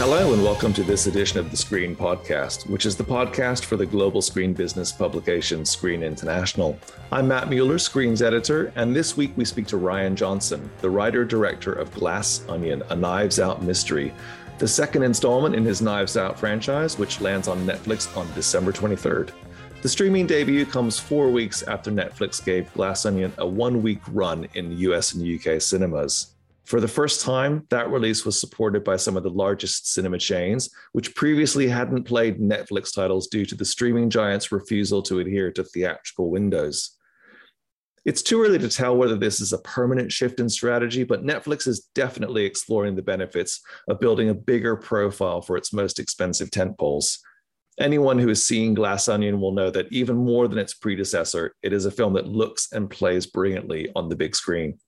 Hello, and welcome to this edition of the Screen Podcast, which is the podcast for the global screen business publication Screen International. I'm Matt Mueller, Screen's editor, and this week we speak to Rian Johnson, the writer director of Glass Onion, a Knives Out mystery, the second installment in his Knives Out franchise, which lands on Netflix on December 23rd. The streaming debut comes four weeks after Netflix gave Glass Onion a one week run in the US and UK cinemas. For the first time, that release was supported by some of the largest cinema chains, which previously hadn't played Netflix titles due to the streaming giant's refusal to adhere to theatrical windows. It's too early to tell whether this is a permanent shift in strategy, but Netflix is definitely exploring the benefits of building a bigger profile for its most expensive tentpoles. Anyone who has seen Glass Onion will know that even more than its predecessor, it is a film that looks and plays brilliantly on the big screen.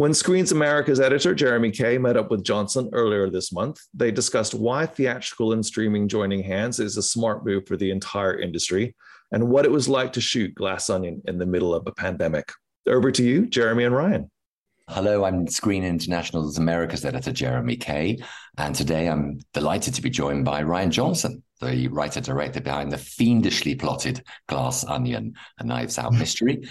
When Screens America's editor, Jeremy Kay, met up with Johnson earlier this month, they discussed why theatrical and streaming joining hands is a smart move for the entire industry and what it was like to shoot Glass Onion in the middle of a pandemic. Over to you, Jeremy and Rian. Hello, I'm Screen International's America's editor, Jeremy Kay. And today I'm delighted to be joined by Rian Johnson, the writer director behind the fiendishly plotted Glass Onion, a Knives Out mystery.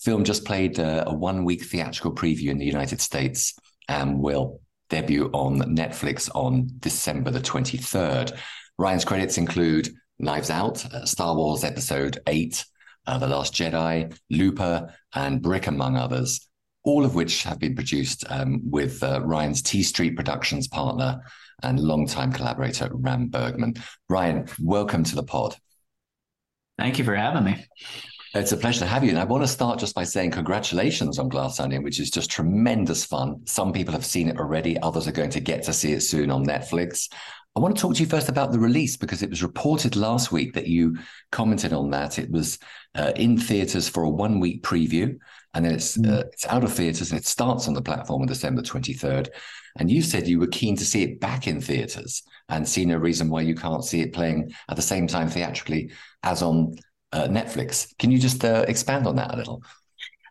Film just played a, a one week theatrical preview in the United States and will debut on Netflix on December the 23rd. Rian's credits include Knives Out, uh, Star Wars Episode 8, uh, The Last Jedi, Looper, and Brick, among others all of which have been produced um, with uh, Rian's T Street Productions partner and longtime collaborator, Ram Bergman. Rian, welcome to the pod. Thank you for having me. It's a pleasure to have you. And I want to start just by saying congratulations on Glass Onion, which is just tremendous fun. Some people have seen it already, others are going to get to see it soon on Netflix. I want to talk to you first about the release because it was reported last week that you commented on that. It was uh, in theaters for a one week preview and then it's mm. uh, it's out of theaters and it starts on the platform on December 23rd. And you said you were keen to see it back in theaters and see no reason why you can't see it playing at the same time theatrically as on uh, Netflix. Can you just uh, expand on that a little?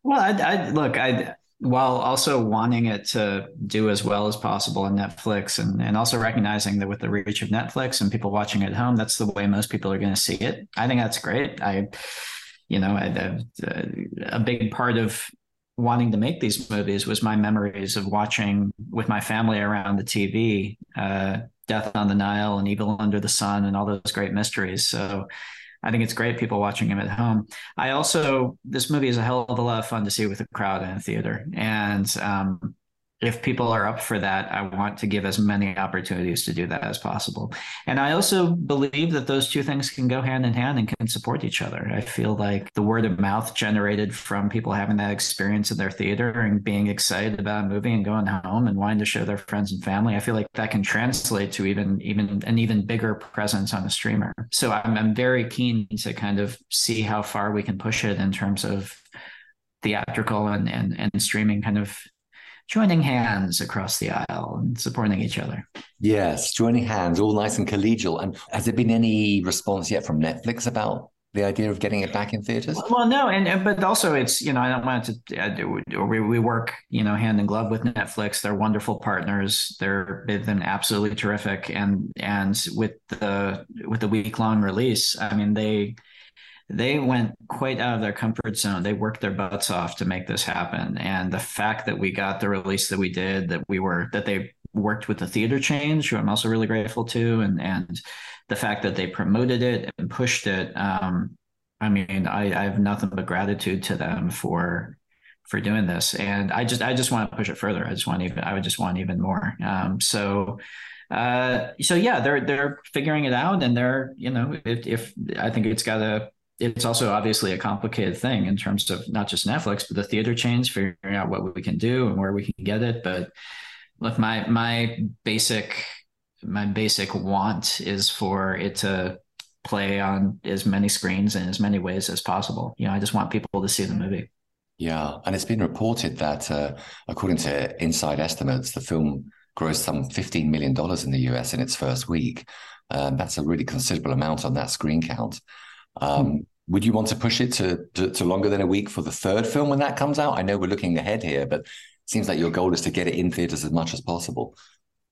Well, I, I look, I while also wanting it to do as well as possible on Netflix and, and also recognizing that with the reach of Netflix and people watching at home, that's the way most people are going to see it. I think that's great. I you know, a, a big part of wanting to make these movies was my memories of watching with my family around the TV, uh, Death on the Nile and Evil Under the Sun and all those great mysteries. So I think it's great people watching him at home. I also, this movie is a hell of a lot of fun to see with a crowd in a theater. And um, if people are up for that, I want to give as many opportunities to do that as possible. And I also believe that those two things can go hand in hand and can support each other. I feel like the word of mouth generated from people having that experience in their theater and being excited about a movie and going home and wanting to show their friends and family, I feel like that can translate to even even an even bigger presence on a streamer. So I'm, I'm very keen to kind of see how far we can push it in terms of theatrical and, and, and streaming kind of joining hands across the aisle and supporting each other. Yes, joining hands, all nice and collegial. And has there been any response yet from Netflix about the idea of getting it back in theaters? Well, no, and but also it's you know I don't want to uh, we we work you know hand in glove with Netflix. They're wonderful partners. They're they've been absolutely terrific, and and with the with the week long release, I mean they they went quite out of their comfort zone. They worked their butts off to make this happen. And the fact that we got the release that we did, that we were that they worked with the theater change, who I'm also really grateful to, and and the fact that they promoted it and pushed it. Um, I mean, I, I have nothing but gratitude to them for for doing this. And I just I just want to push it further. I just want even I would just want even more. Um, so uh so yeah they're they're figuring it out and they're you know if, if i think it's got a it's also obviously a complicated thing in terms of not just Netflix, but the theater chains figuring out what we can do and where we can get it. But look, my my basic my basic want is for it to play on as many screens in as many ways as possible. You know, I just want people to see the movie. Yeah, and it's been reported that uh, according to inside estimates, the film grossed some fifteen million dollars in the US in its first week. Um, that's a really considerable amount on that screen count. Um, would you want to push it to, to, to longer than a week for the third film when that comes out? I know we're looking ahead here, but it seems like your goal is to get it in theaters as much as possible.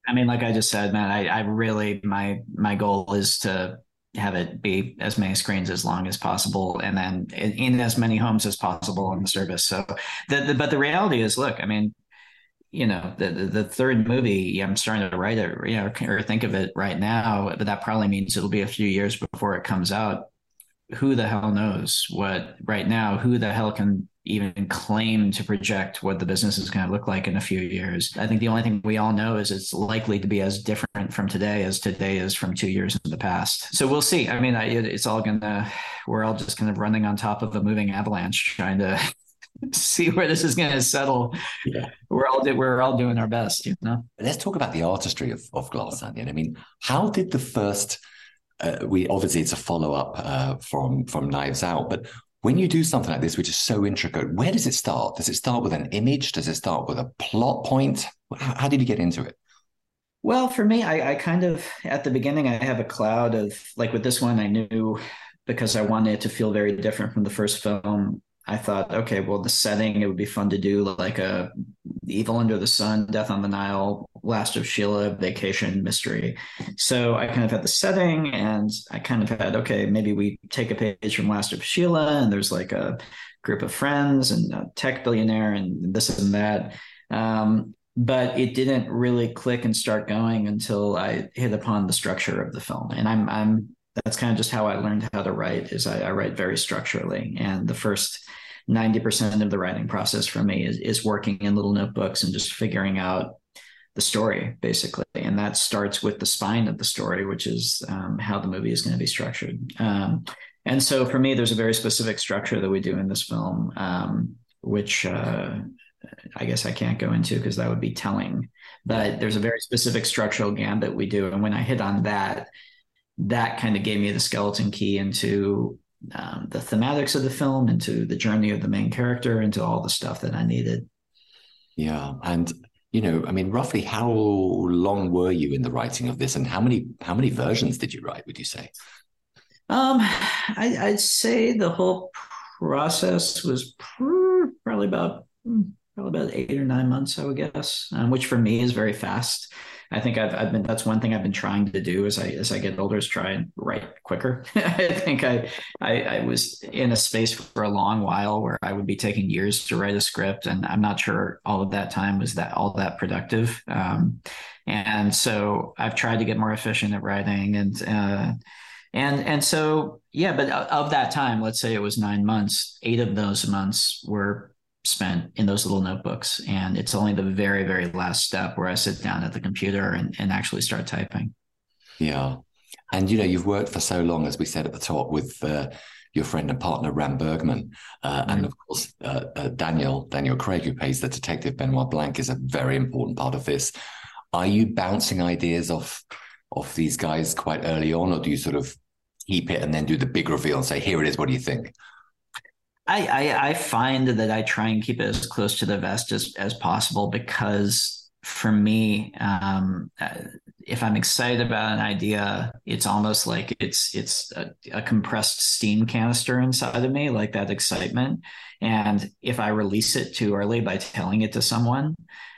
I mean, like I just said, man, I, I really my my goal is to have it be as many screens as long as possible and then in, in as many homes as possible on the service. So the, the, but the reality is, look, I mean, you know, the, the, the third movie, I'm starting to write it, you know, or think of it right now, but that probably means it'll be a few years before it comes out. Who the hell knows what right now, who the hell can even claim to project what the business is going to look like in a few years. I think the only thing we all know is it's likely to be as different from today as today is from two years in the past. So we'll see. I mean, it's all going to, we're all just kind of running on top of a moving avalanche trying to see where this is going to settle. Yeah. We're all we're all doing our best, you know. Let's talk about the artistry of, of Glass Onion. I mean, how did the first uh, we obviously it's a follow up uh, from from Knives Out, but when you do something like this, which is so intricate, where does it start? Does it start with an image? Does it start with a plot point? How, how did you get into it? Well, for me, I, I kind of at the beginning I have a cloud of like with this one, I knew because I wanted it to feel very different from the first film. I thought, okay, well, the setting it would be fun to do like a Evil Under the Sun, Death on the Nile, Last of Sheila, Vacation, Mystery. So I kind of had the setting, and I kind of had okay, maybe we take a page from Last of Sheila, and there's like a group of friends and a tech billionaire and this and that. Um, but it didn't really click and start going until I hit upon the structure of the film, and I'm I'm that's kind of just how I learned how to write. Is I, I write very structurally, and the first 90% of the writing process for me is, is working in little notebooks and just figuring out the story basically. And that starts with the spine of the story which is um, how the movie is going to be structured. Um, and so for me there's a very specific structure that we do in this film um, which uh, i guess i can't go into because that would be telling. But there's a very specific structural gambit we do. And when i hit on that that kind of gave me the skeleton key into um, the thematics of the film, into the journey of the main character, into all the stuff that I needed. Yeah, and you know, I mean, roughly how long were you in the writing of this, and how many how many versions did you write? Would you say? Um, I, would say the whole process was probably about hmm, probably about eight or nine months, I would guess, um, which for me is very fast. I think I've, I've been that's one thing I've been trying to do as I as I get older is try and write quicker. I think I, I, I was in a space for a long while where I would be taking years to write a script, and I'm not sure all of that time was that all that productive. Um, and so I've tried to get more efficient at writing, and uh, and and so yeah. But of that time, let's say it was nine months. Eight of those months were spent in those little notebooks. And it's only the very, very last step where I sit down at the computer and, and actually start typing. Yeah. And, you know, you've worked for so long, as we said at the top, with uh, your friend and partner, Ram Bergman. Uh, right. And of course, uh, uh, Daniel, Daniel Craig, who plays the detective Benoit Blanc, is a very important part of this. Are you bouncing ideas off, off these guys quite early on, or do you sort of keep it and then do the big reveal and say, here it is, what do you think? I, I, I find that I try and keep it as close to the vest as as possible because for me, um, uh, if I'm excited about an idea, it's almost like it's it's a, a, compressed steam canister inside of me, like that excitement. And if I release it too early by telling it to someone,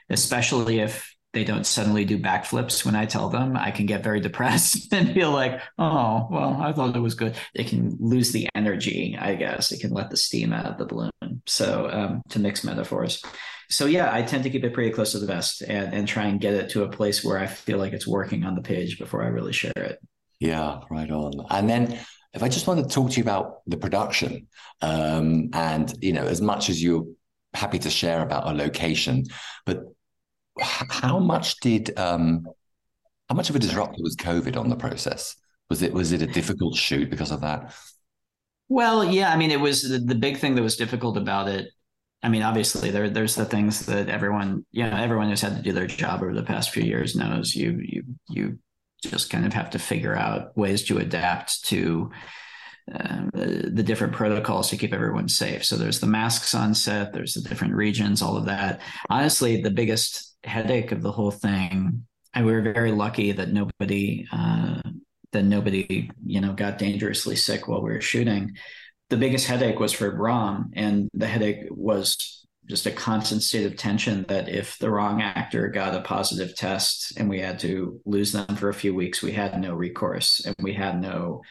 especially if they don't suddenly do backflips when I tell them, I can get very depressed and feel like, oh, well, I thought it was good. It can lose the energy, I guess. It can let the steam out of the balloon. So, um, to mix metaphors. So, yeah, I tend to keep it pretty close to the vest and, and try and get it to a place where I feel like it's working on the page before I really share it. Yeah, right on. And then if I just want to talk to you about the production, um, and you know, as much as you're happy to share about a location, but how much did um, how much of a disruptor was COVID on the process? Was it was it a difficult shoot because of that? Well, yeah. I mean, it was the, the big thing that was difficult about it. I mean, obviously, there there's the things that everyone, you know, everyone who's had to do their job over the past few years knows. You you you just kind of have to figure out ways to adapt to uh, the different protocols to keep everyone safe. So there's the masks on set, there's the different regions, all of that. Honestly, the biggest headache of the whole thing. And we were very lucky that nobody uh, that nobody you know got dangerously sick while we were shooting. The biggest headache was for Ram, and the headache was just a constant state of tension that if the wrong actor got a positive test and we had to lose them for a few weeks, we had no recourse and we had no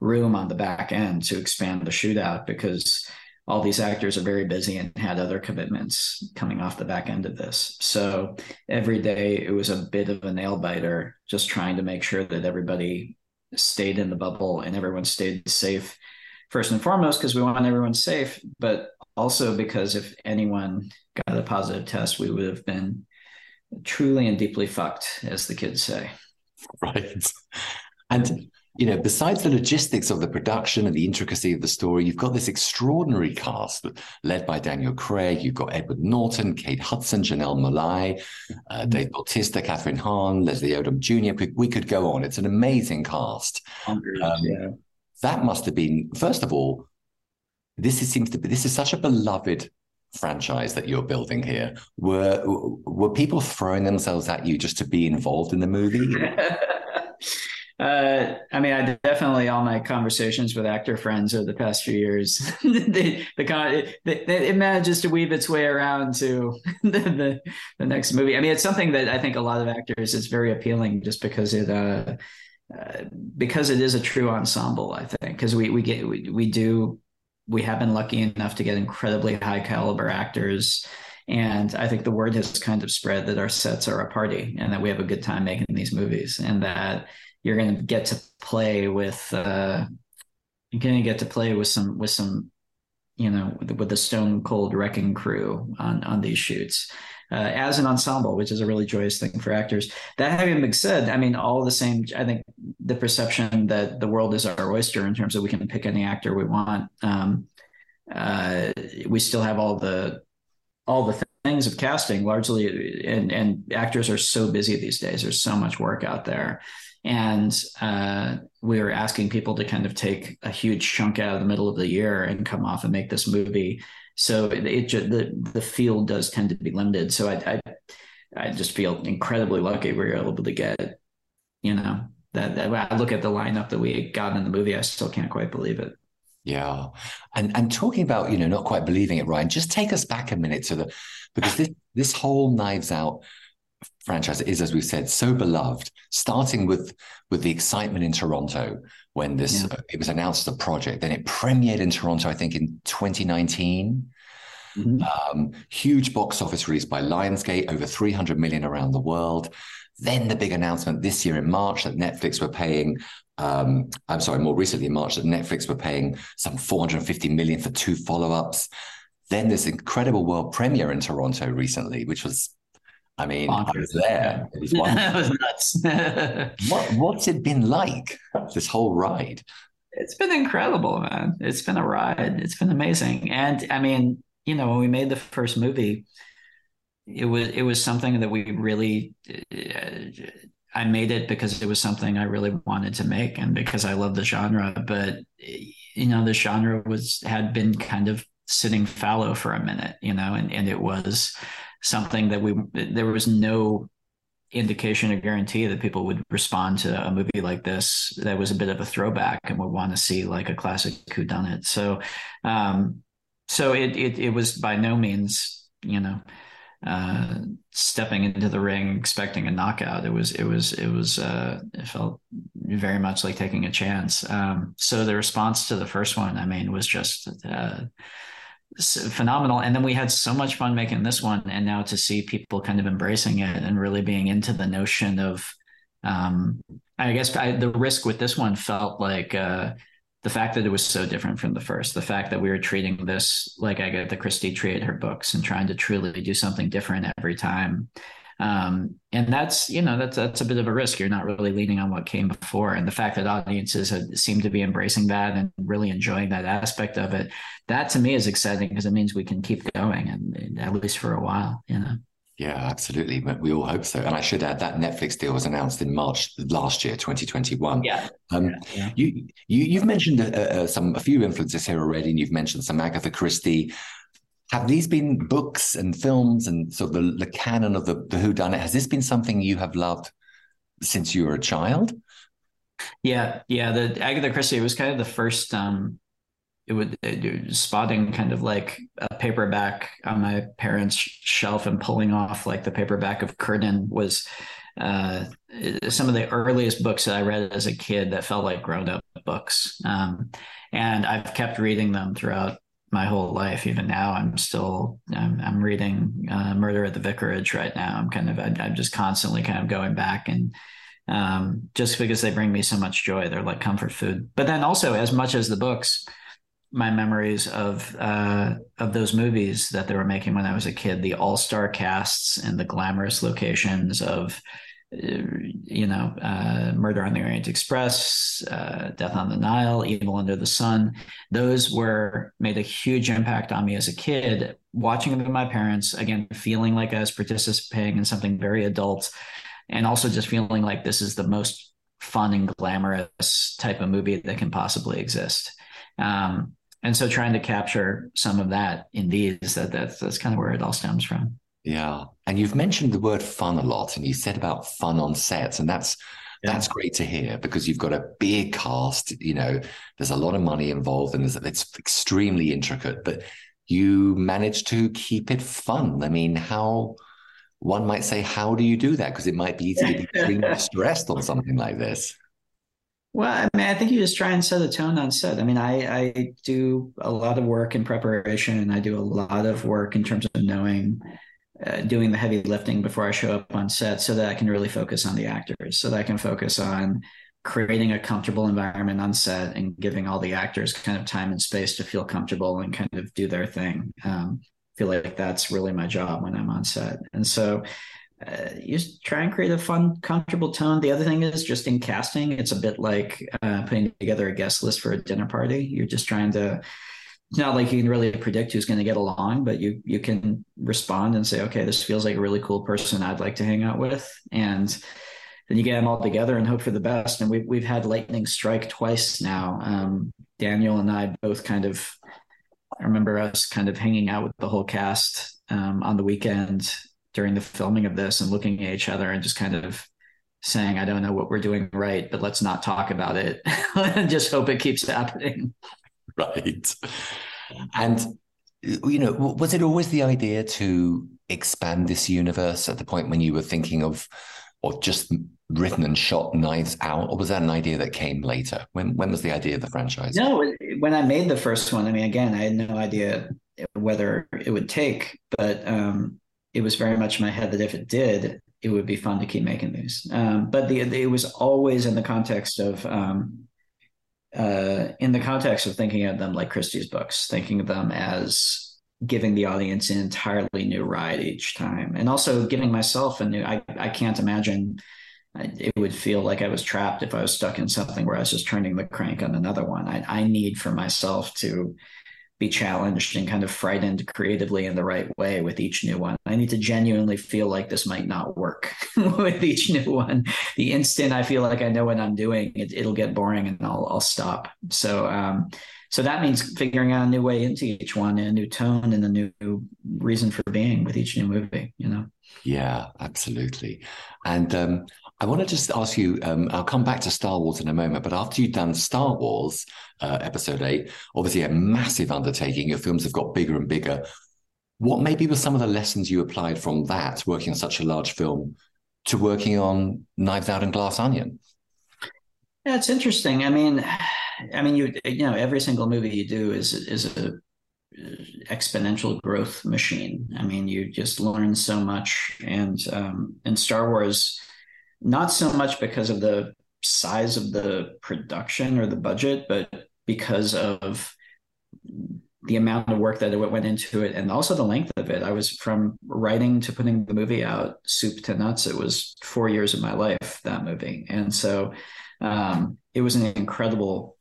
room on the back end to expand the shootout because all these actors are very busy and had other commitments coming off the back end of this. So every day it was a bit of a nail biter, just trying to make sure that everybody stayed in the bubble and everyone stayed safe. First and foremost, because we want everyone safe, but also because if anyone got a positive test, we would have been truly and deeply fucked, as the kids say. Right. And you know, besides the logistics of the production and the intricacy of the story, you've got this extraordinary cast led by Daniel Craig. You've got Edward Norton, Kate Hudson, Janelle Monáe, uh, mm-hmm. Dave Bautista, Kathryn Hahn, Leslie Odom Jr. We, we, could go on. It's an amazing cast. Um, yeah. That must have been, first of all, this is, seems to be, this is such a beloved franchise that you're building here. Were were people throwing themselves at you just to be involved in the movie? Uh, I mean, I definitely all my conversations with actor friends over the past few years, the, the, the, it manages to weave its way around to the, the, the next movie. I mean, it's something that I think a lot of actors is very appealing, just because it uh, uh, because it is a true ensemble. I think because we we get we, we do we have been lucky enough to get incredibly high caliber actors. And I think the word has kind of spread that our sets are a party and that we have a good time making these movies and that you're going to get to play with uh, you're going to get to play with some with some you know with, with the stone cold wrecking crew on on these shoots uh, as an ensemble which is a really joyous thing for actors. That having been said i mean all the same i think the perception that the world is our oyster in terms of we can pick any actor we want um, uh, we still have all the all the things of casting largely and and actors are so busy these days. There's so much work out there and uh, we were asking people to kind of take a huge chunk out of the middle of the year and come off and make this movie. So it, it the the field does tend to be limited. So I, I I just feel incredibly lucky we were able to get, you know, that, that I look at the lineup that we got in the movie, I still can't quite believe it. Yeah. And and talking about, you know, not quite believing it, Rian, just take us back a minute to the because this this whole knives out franchise is, as we've said, so beloved. Starting with with the excitement in Toronto when this yeah. uh, it was announced the project, then it premiered in Toronto, I think, in 2019. Mm-hmm. Um, huge box office release by Lionsgate, over 300 million around the world. Then the big announcement this year in March that Netflix were paying. Um, I'm sorry, more recently in March that Netflix were paying some 450 million for two follow-ups. Then this incredible world premiere in Toronto recently, which was I mean. I was there. It was, that was nuts. what, what's it been like, this whole ride? It's been incredible, man. It's been a ride. It's been amazing. And I mean, you know, when we made the first movie, it was it was something that we really uh, I made it because it was something I really wanted to make and because I love the genre. But you know, the genre was had been kind of sitting fallow for a minute, you know, and, and it was something that we there was no indication or guarantee that people would respond to a movie like this. That was a bit of a throwback and would want to see like a classic who done it. So um so it, it it was by no means you know uh stepping into the ring expecting a knockout. It was it was it was uh it felt very much like taking a chance. Um so the response to the first one i mean was just uh phenomenal. And then we had so much fun making this one, and now to see people kind of embracing it and really being into the notion of, um, I guess I, the risk with this one felt like uh, the fact that it was so different from the first, the fact that we were treating this like Agatha Christie treated her books and trying to truly do something different every time. Um, and that's you know that's that's a bit of a risk. You're not really leaning on what came before, and the fact that audiences have, seem to be embracing that and really enjoying that aspect of it, that to me is exciting because it means we can keep going and, and at least for a while. You know. Yeah, absolutely. But We all hope so. And I should add that Netflix deal was announced in March last year, 2021. Yeah. Um, yeah. You, you, you've mentioned uh, uh, some a few influences here already, and you've mentioned some Agatha Christie. Have these been books and films and sort of the, the canon of the, the Who Done It? Has this been something you have loved since you were a child? Yeah, yeah. The Agatha Christie was kind of the first um, it would it, spotting kind of like a paperback on my parents' shelf and pulling off like the paperback of Curtain was uh, some of the earliest books that I read as a kid that felt like grown up books. Um, and I've kept reading them throughout my whole life. Even now, I'm still I'm, I'm reading uh, Murder at the Vicarage right now. I'm kind of I, am just constantly kind of going back and um, just because they bring me so much joy, they're like comfort food. But then also, as much as the books, my memories of uh, of those movies that they were making when I was a kid, the all star casts and the glamorous locations of you know, uh, Murder on the Orient Express, uh, Death on the Nile, Evil Under the Sun. Those were made a huge impact on me as a kid. Watching them with my parents, again, feeling like I was participating in something very adult, and also just feeling like this is the most fun and glamorous type of movie that can possibly exist. Um, and so, trying to capture some of that in these, that that's that's kind of where it all stems from. Yeah. And you've mentioned the word fun a lot and you said about fun on sets and that's yeah. that's great to hear because you've got a big cast, you know, there's a lot of money involved and it's extremely intricate, but you manage to keep it fun. I mean, how one might say, how do you do that? Because it might be easy to be extremely stressed on something like this. Well, I mean, I think you just try and set a tone on set. I mean, I, I do a lot of work in preparation and I do a lot of work in terms of knowing uh, doing the heavy lifting before I show up on set so that I can really focus on the actors, so that I can focus on creating a comfortable environment on set and giving all the actors kind of time and space to feel comfortable and kind of do their thing. Um, feel like that's really my job when I'm on set. And so uh, you just try and create a fun, comfortable tone. The other thing is just in casting, it's a bit like uh, putting together a guest list for a dinner party. You're just trying to it's not like you can really predict who's going to get along, but you you can respond and say, okay, this feels like a really cool person I'd like to hang out with, and then you get them all together and hope for the best. And we've we've had lightning strike twice now. Um, Daniel and I both kind of I remember us kind of hanging out with the whole cast um, on the weekend during the filming of this and looking at each other and just kind of saying, I don't know what we're doing right, but let's not talk about it and just hope it keeps happening. right. And, you know, was it always the idea to expand this universe at the point when you were thinking of, or just written and shot Knives Out, or was that an idea that came later? When when was the idea of the franchise? No, when I made the first one, I mean, again, I had no idea whether it would take, but um, it was very much in my head that if it did, it would be fun to keep making these. Um, but the, the, it was always in the context of um, uh, in the context of thinking of them like Christie's books, thinking of them as giving the audience an entirely new ride each time, and also giving myself a new. I I can't imagine it would feel like I was trapped if I was stuck in something where I was just turning the crank on another one. I I need for myself to be challenged and kind of frightened creatively in the right way with each new one. I need to genuinely feel like this might not work with each new one. The instant I feel like I know what I'm doing, it, will get boring and I'll I'll stop. So um, so that means figuring out a new way into each one, and a new tone, and a new reason for being with each new movie. You know. Yeah, absolutely. And um, I want to just ask you. Um, I'll come back to Star Wars in a moment, but after you've done Star Wars, uh, Episode Eight, obviously a massive undertaking. Your films have got bigger and bigger. What maybe were some of the lessons you applied from that, working on such a large film, to working on Knives Out and Glass Onion? Yeah, it's interesting. I mean, I mean, you you know, every single movie you do is is a exponential growth machine. I mean, you just learn so much, and um, in Star Wars, not so much because of the size of the production or the budget, but because of the amount of work that went into it and also the length of it. I was from writing to putting the movie out, soup to nuts. It was four years of my life, that movie. And so um, it was an incredible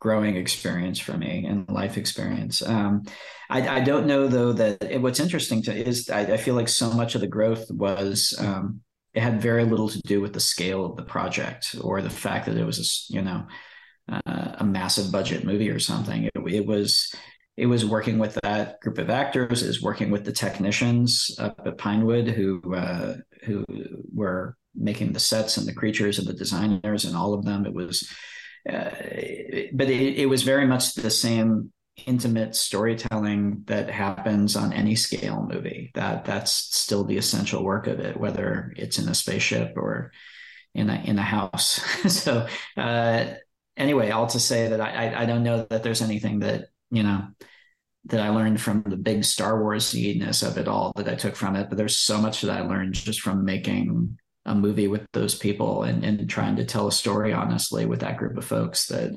growing experience for me and life experience. Um, I, I, don't know though that it, what's interesting to is I, I, feel like so much of the growth was um, it had very little to do with the scale of the project or the fact that it was a you know uh, a massive budget movie or something. It, it, was it was working with that group of actors, is working with the technicians up at Pinewood who uh, who were making the sets and the creatures and the designers and all of them. It was uh, but it, it was very much the same intimate storytelling that happens on any scale movie that that's still the essential work of it whether it's in a spaceship or in a in a house. So uh, anyway all to say that I, I don't know that there's anything that you know that I learned from the big Star Wars ness of it all that I took from it but there's so much that I learned just from making a movie with those people and, and trying to tell a story honestly with that group of folks that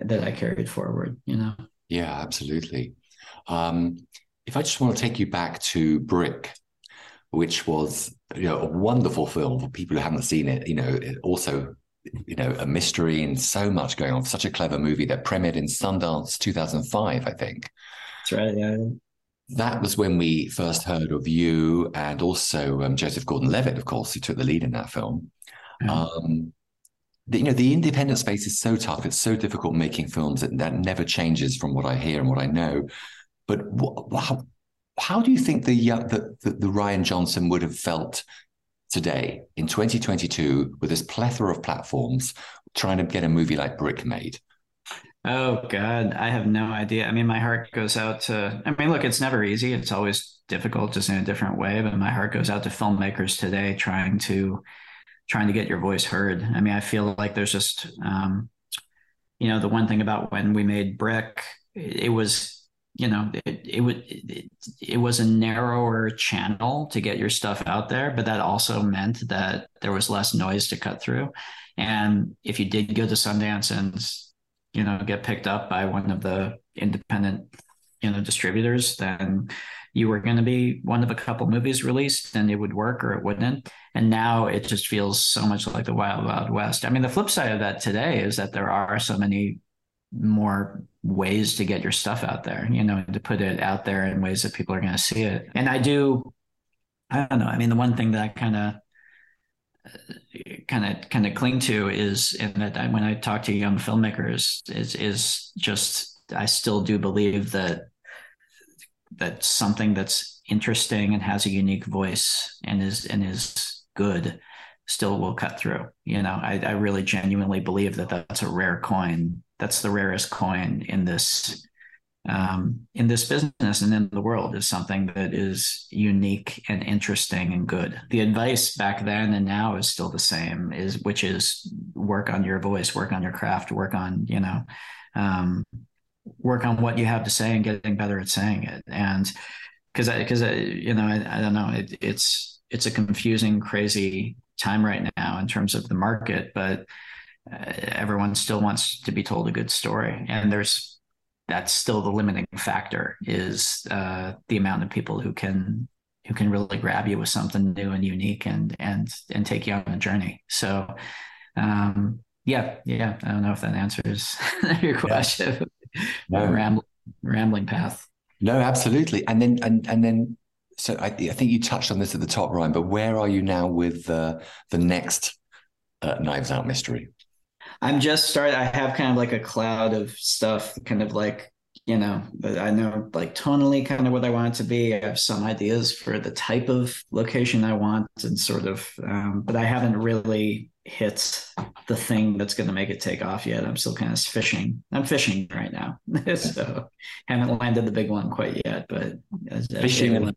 that I carried forward you know yeah, absolutely. Um, if I just want to take you back to Brick, which was you know a wonderful film for people who haven't seen it. You know, also you know a mystery and so much going on. Such a clever movie that premiered in Sundance 2005, I think. That's right. Yeah. That was when we first heard of you and also um, Joseph Gordon-Levitt, of course, who took the lead in that film. Um, you know the independent space is so tough. It's so difficult making films that, that never changes from what i hear and what i know. But how, how do you think the, uh, the, the, the rian johnson would have felt today in 2022 with this plethora of platforms trying to get a movie like brick made? Oh god. I have no idea. I mean my heart goes out to i mean look it's never easy. It's always difficult just in a different way but my heart goes out to filmmakers today trying to trying to get your voice heard. I mean, I feel like there's just, um, you know, the one thing about when we made Brick, it, was, you know, it it it, it was a narrower channel to get your stuff out there, but that also meant that there was less noise to cut through. And if you did go to Sundance and you know get picked up by one of the independent you know distributors, then you were going to be one of a couple movies released and it would work or it wouldn't. And now it just feels so much like the wild, wild west. I mean, the flip side of that today is that there are so many more ways to get your stuff out there, you know, to put it out there in ways that people are going to see it. And I do, I don't know. I mean, the one thing that I kind of, kind of kind of cling to is and that I, when I talk to young filmmakers is is just I still do believe that that something that's interesting and has a unique voice and is and is good still will cut through. You know, I, I really genuinely believe that that's a rare coin. That's the rarest coin in this um, in this business and in the world is something that is unique and interesting and good. The advice back then and now is still the same, is which is work on your voice, work on your craft, work on you know um, work on what you have to say and getting better at saying it. And because I, because I, you know, I, I don't know, it, it's it's a confusing, crazy time right now in terms of the market, but uh, everyone still wants to be told a good story, and there's that's still the limiting factor is uh, the amount of people who can who can really grab you with something new and unique and and and take you on a journey. So um, yeah, yeah. I don't know if that answers your question. Yeah no. rambling, rambling path. No, absolutely. And then, and and then, so I, I, think you touched on this at the top, Rian. But where are you now with uh, the next uh, Knives Out mystery? I'm just starting. I have kind of like a cloud of stuff, kind of like you know, I know like tonally kind of what I want it to be. I have some ideas for the type of location I want and sort of, um, but I haven't really hit the thing that's going to make it take off yet. I'm still kind of fishing. I'm fishing right now, so haven't landed the big one quite yet. But as, fishing, and,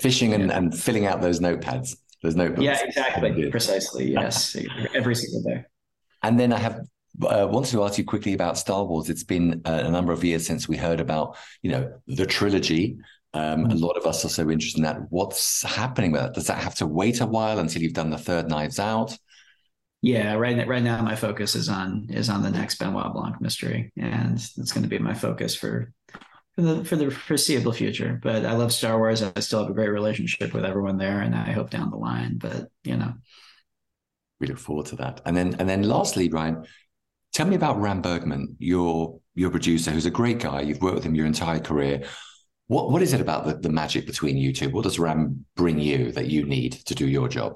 fishing, and, and filling out those notepads, those notebooks. Yeah, exactly, precisely. Yes, every single day. And then I have uh, wanted to ask you quickly about Star Wars. It's been uh, a number of years since we heard about, you know, the trilogy. Um, mm-hmm. A lot of us are so interested in that. What's happening with that? Does that have to wait a while until you've done the third Knives Out? Yeah, right. Right now, my focus is on is on the next Benoit Blanc mystery, and it's going to be my focus for for the for the foreseeable future. But I love Star Wars. I still have a great relationship with everyone there, and I hope down the line. But you know, we look forward to that. And then and then lastly, Rian, Tell me about Ram Bergman, your your producer, who's a great guy. You've worked with him your entire career. What what is it about the, the magic between you two? What does Ram bring you that you need to do your job?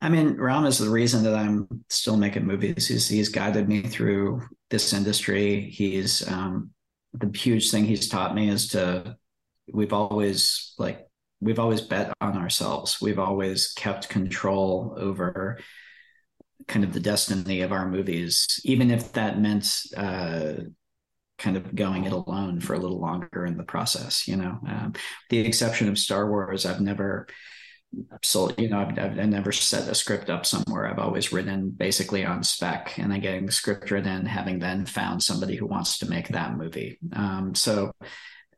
I mean, Ram is the reason that I'm still making movies. He's, he's guided me through this industry. He's um, the huge thing he's taught me is to. We've always like we've always bet on ourselves. We've always kept control over kind of the destiny of our movies, even if that meant uh, kind of going it alone for a little longer in the process. You know, um, the exception of Star Wars, I've never sold. You know, I've, I've, never set a script up somewhere. I've always written basically on spec, and then getting the script written, having then found somebody who wants to make that movie. Um, so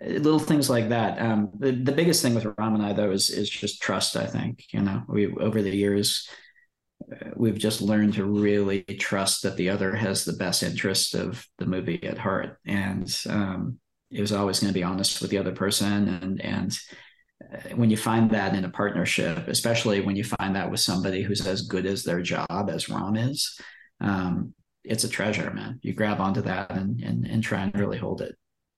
little things like that. Um, the, the biggest thing with Ram and I though is is just trust. I think you know we over the years uh, we've just learned to really trust that the other has the best interest of the movie at heart, and um, it was always going to be honest with the other person. And and uh, when you find that in a partnership, especially when you find that with somebody who's as good as their job as Ram is. Um, it's a treasure, man. You grab onto that and, and and try and really hold it.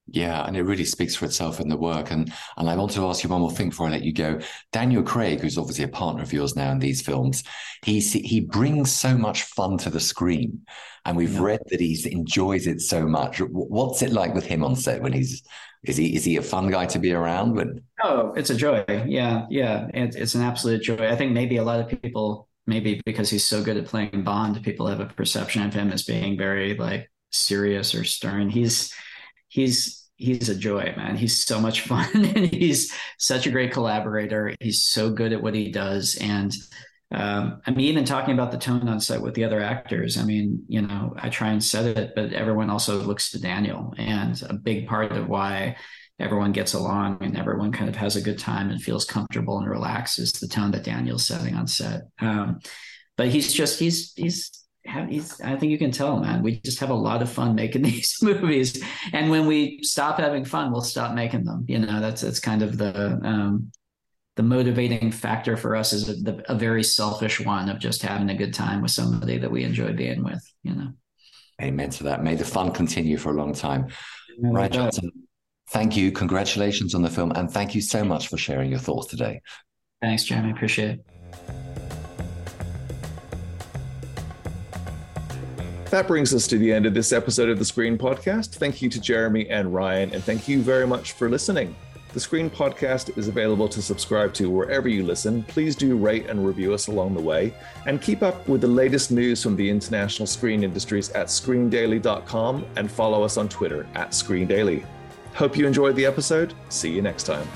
Yeah, and it really speaks for itself in the work. And and I want to ask you one more thing before I let you go. Daniel Craig, who's obviously a partner of yours now in these films, he he brings so much fun to the screen, and we've yeah. read that he enjoys it so much. What's it like with him on set when he's is he is he a fun guy to be around with? Oh, it's a joy. Yeah, yeah, it, it's an absolute joy. I think maybe a lot of people, maybe because he's so good at playing Bond, people have a perception of him as being very like serious or stern. He's he's he's a joy, man. He's so much fun and he's such a great collaborator. He's so good at what he does. And um, I mean, even talking about the tone on set with the other actors, I mean, you know, I try and set it, but everyone also looks to Daniel. And a big part of why everyone gets along and everyone kind of has a good time and feels comfortable and relaxed is the tone that Daniel's setting on set. Um, but he's just, he's, he's, have I think you can tell, man. We just have a lot of fun making these movies, and when we stop having fun, we'll stop making them. You know, that's that's kind of the um, the motivating factor for us is a, a, very selfish one of just having a good time with somebody that we enjoy being with. You know. Amen to that. May the fun continue for a long time. Rian Johnson, thank you. Congratulations on the film, and thank you so much for sharing your thoughts today. Thanks, Jeremy. Appreciate it. That brings us to the end of this episode of the Screen Podcast. Thank you to Jeremy and Rian, and thank you very much for listening. The Screen Podcast is available to subscribe to wherever you listen. Please do rate and review us along the way, and keep up with the latest news from the international screen industries at screendaily.com and follow us on Twitter at Screen Daily. Hope you enjoyed the episode. See you next time.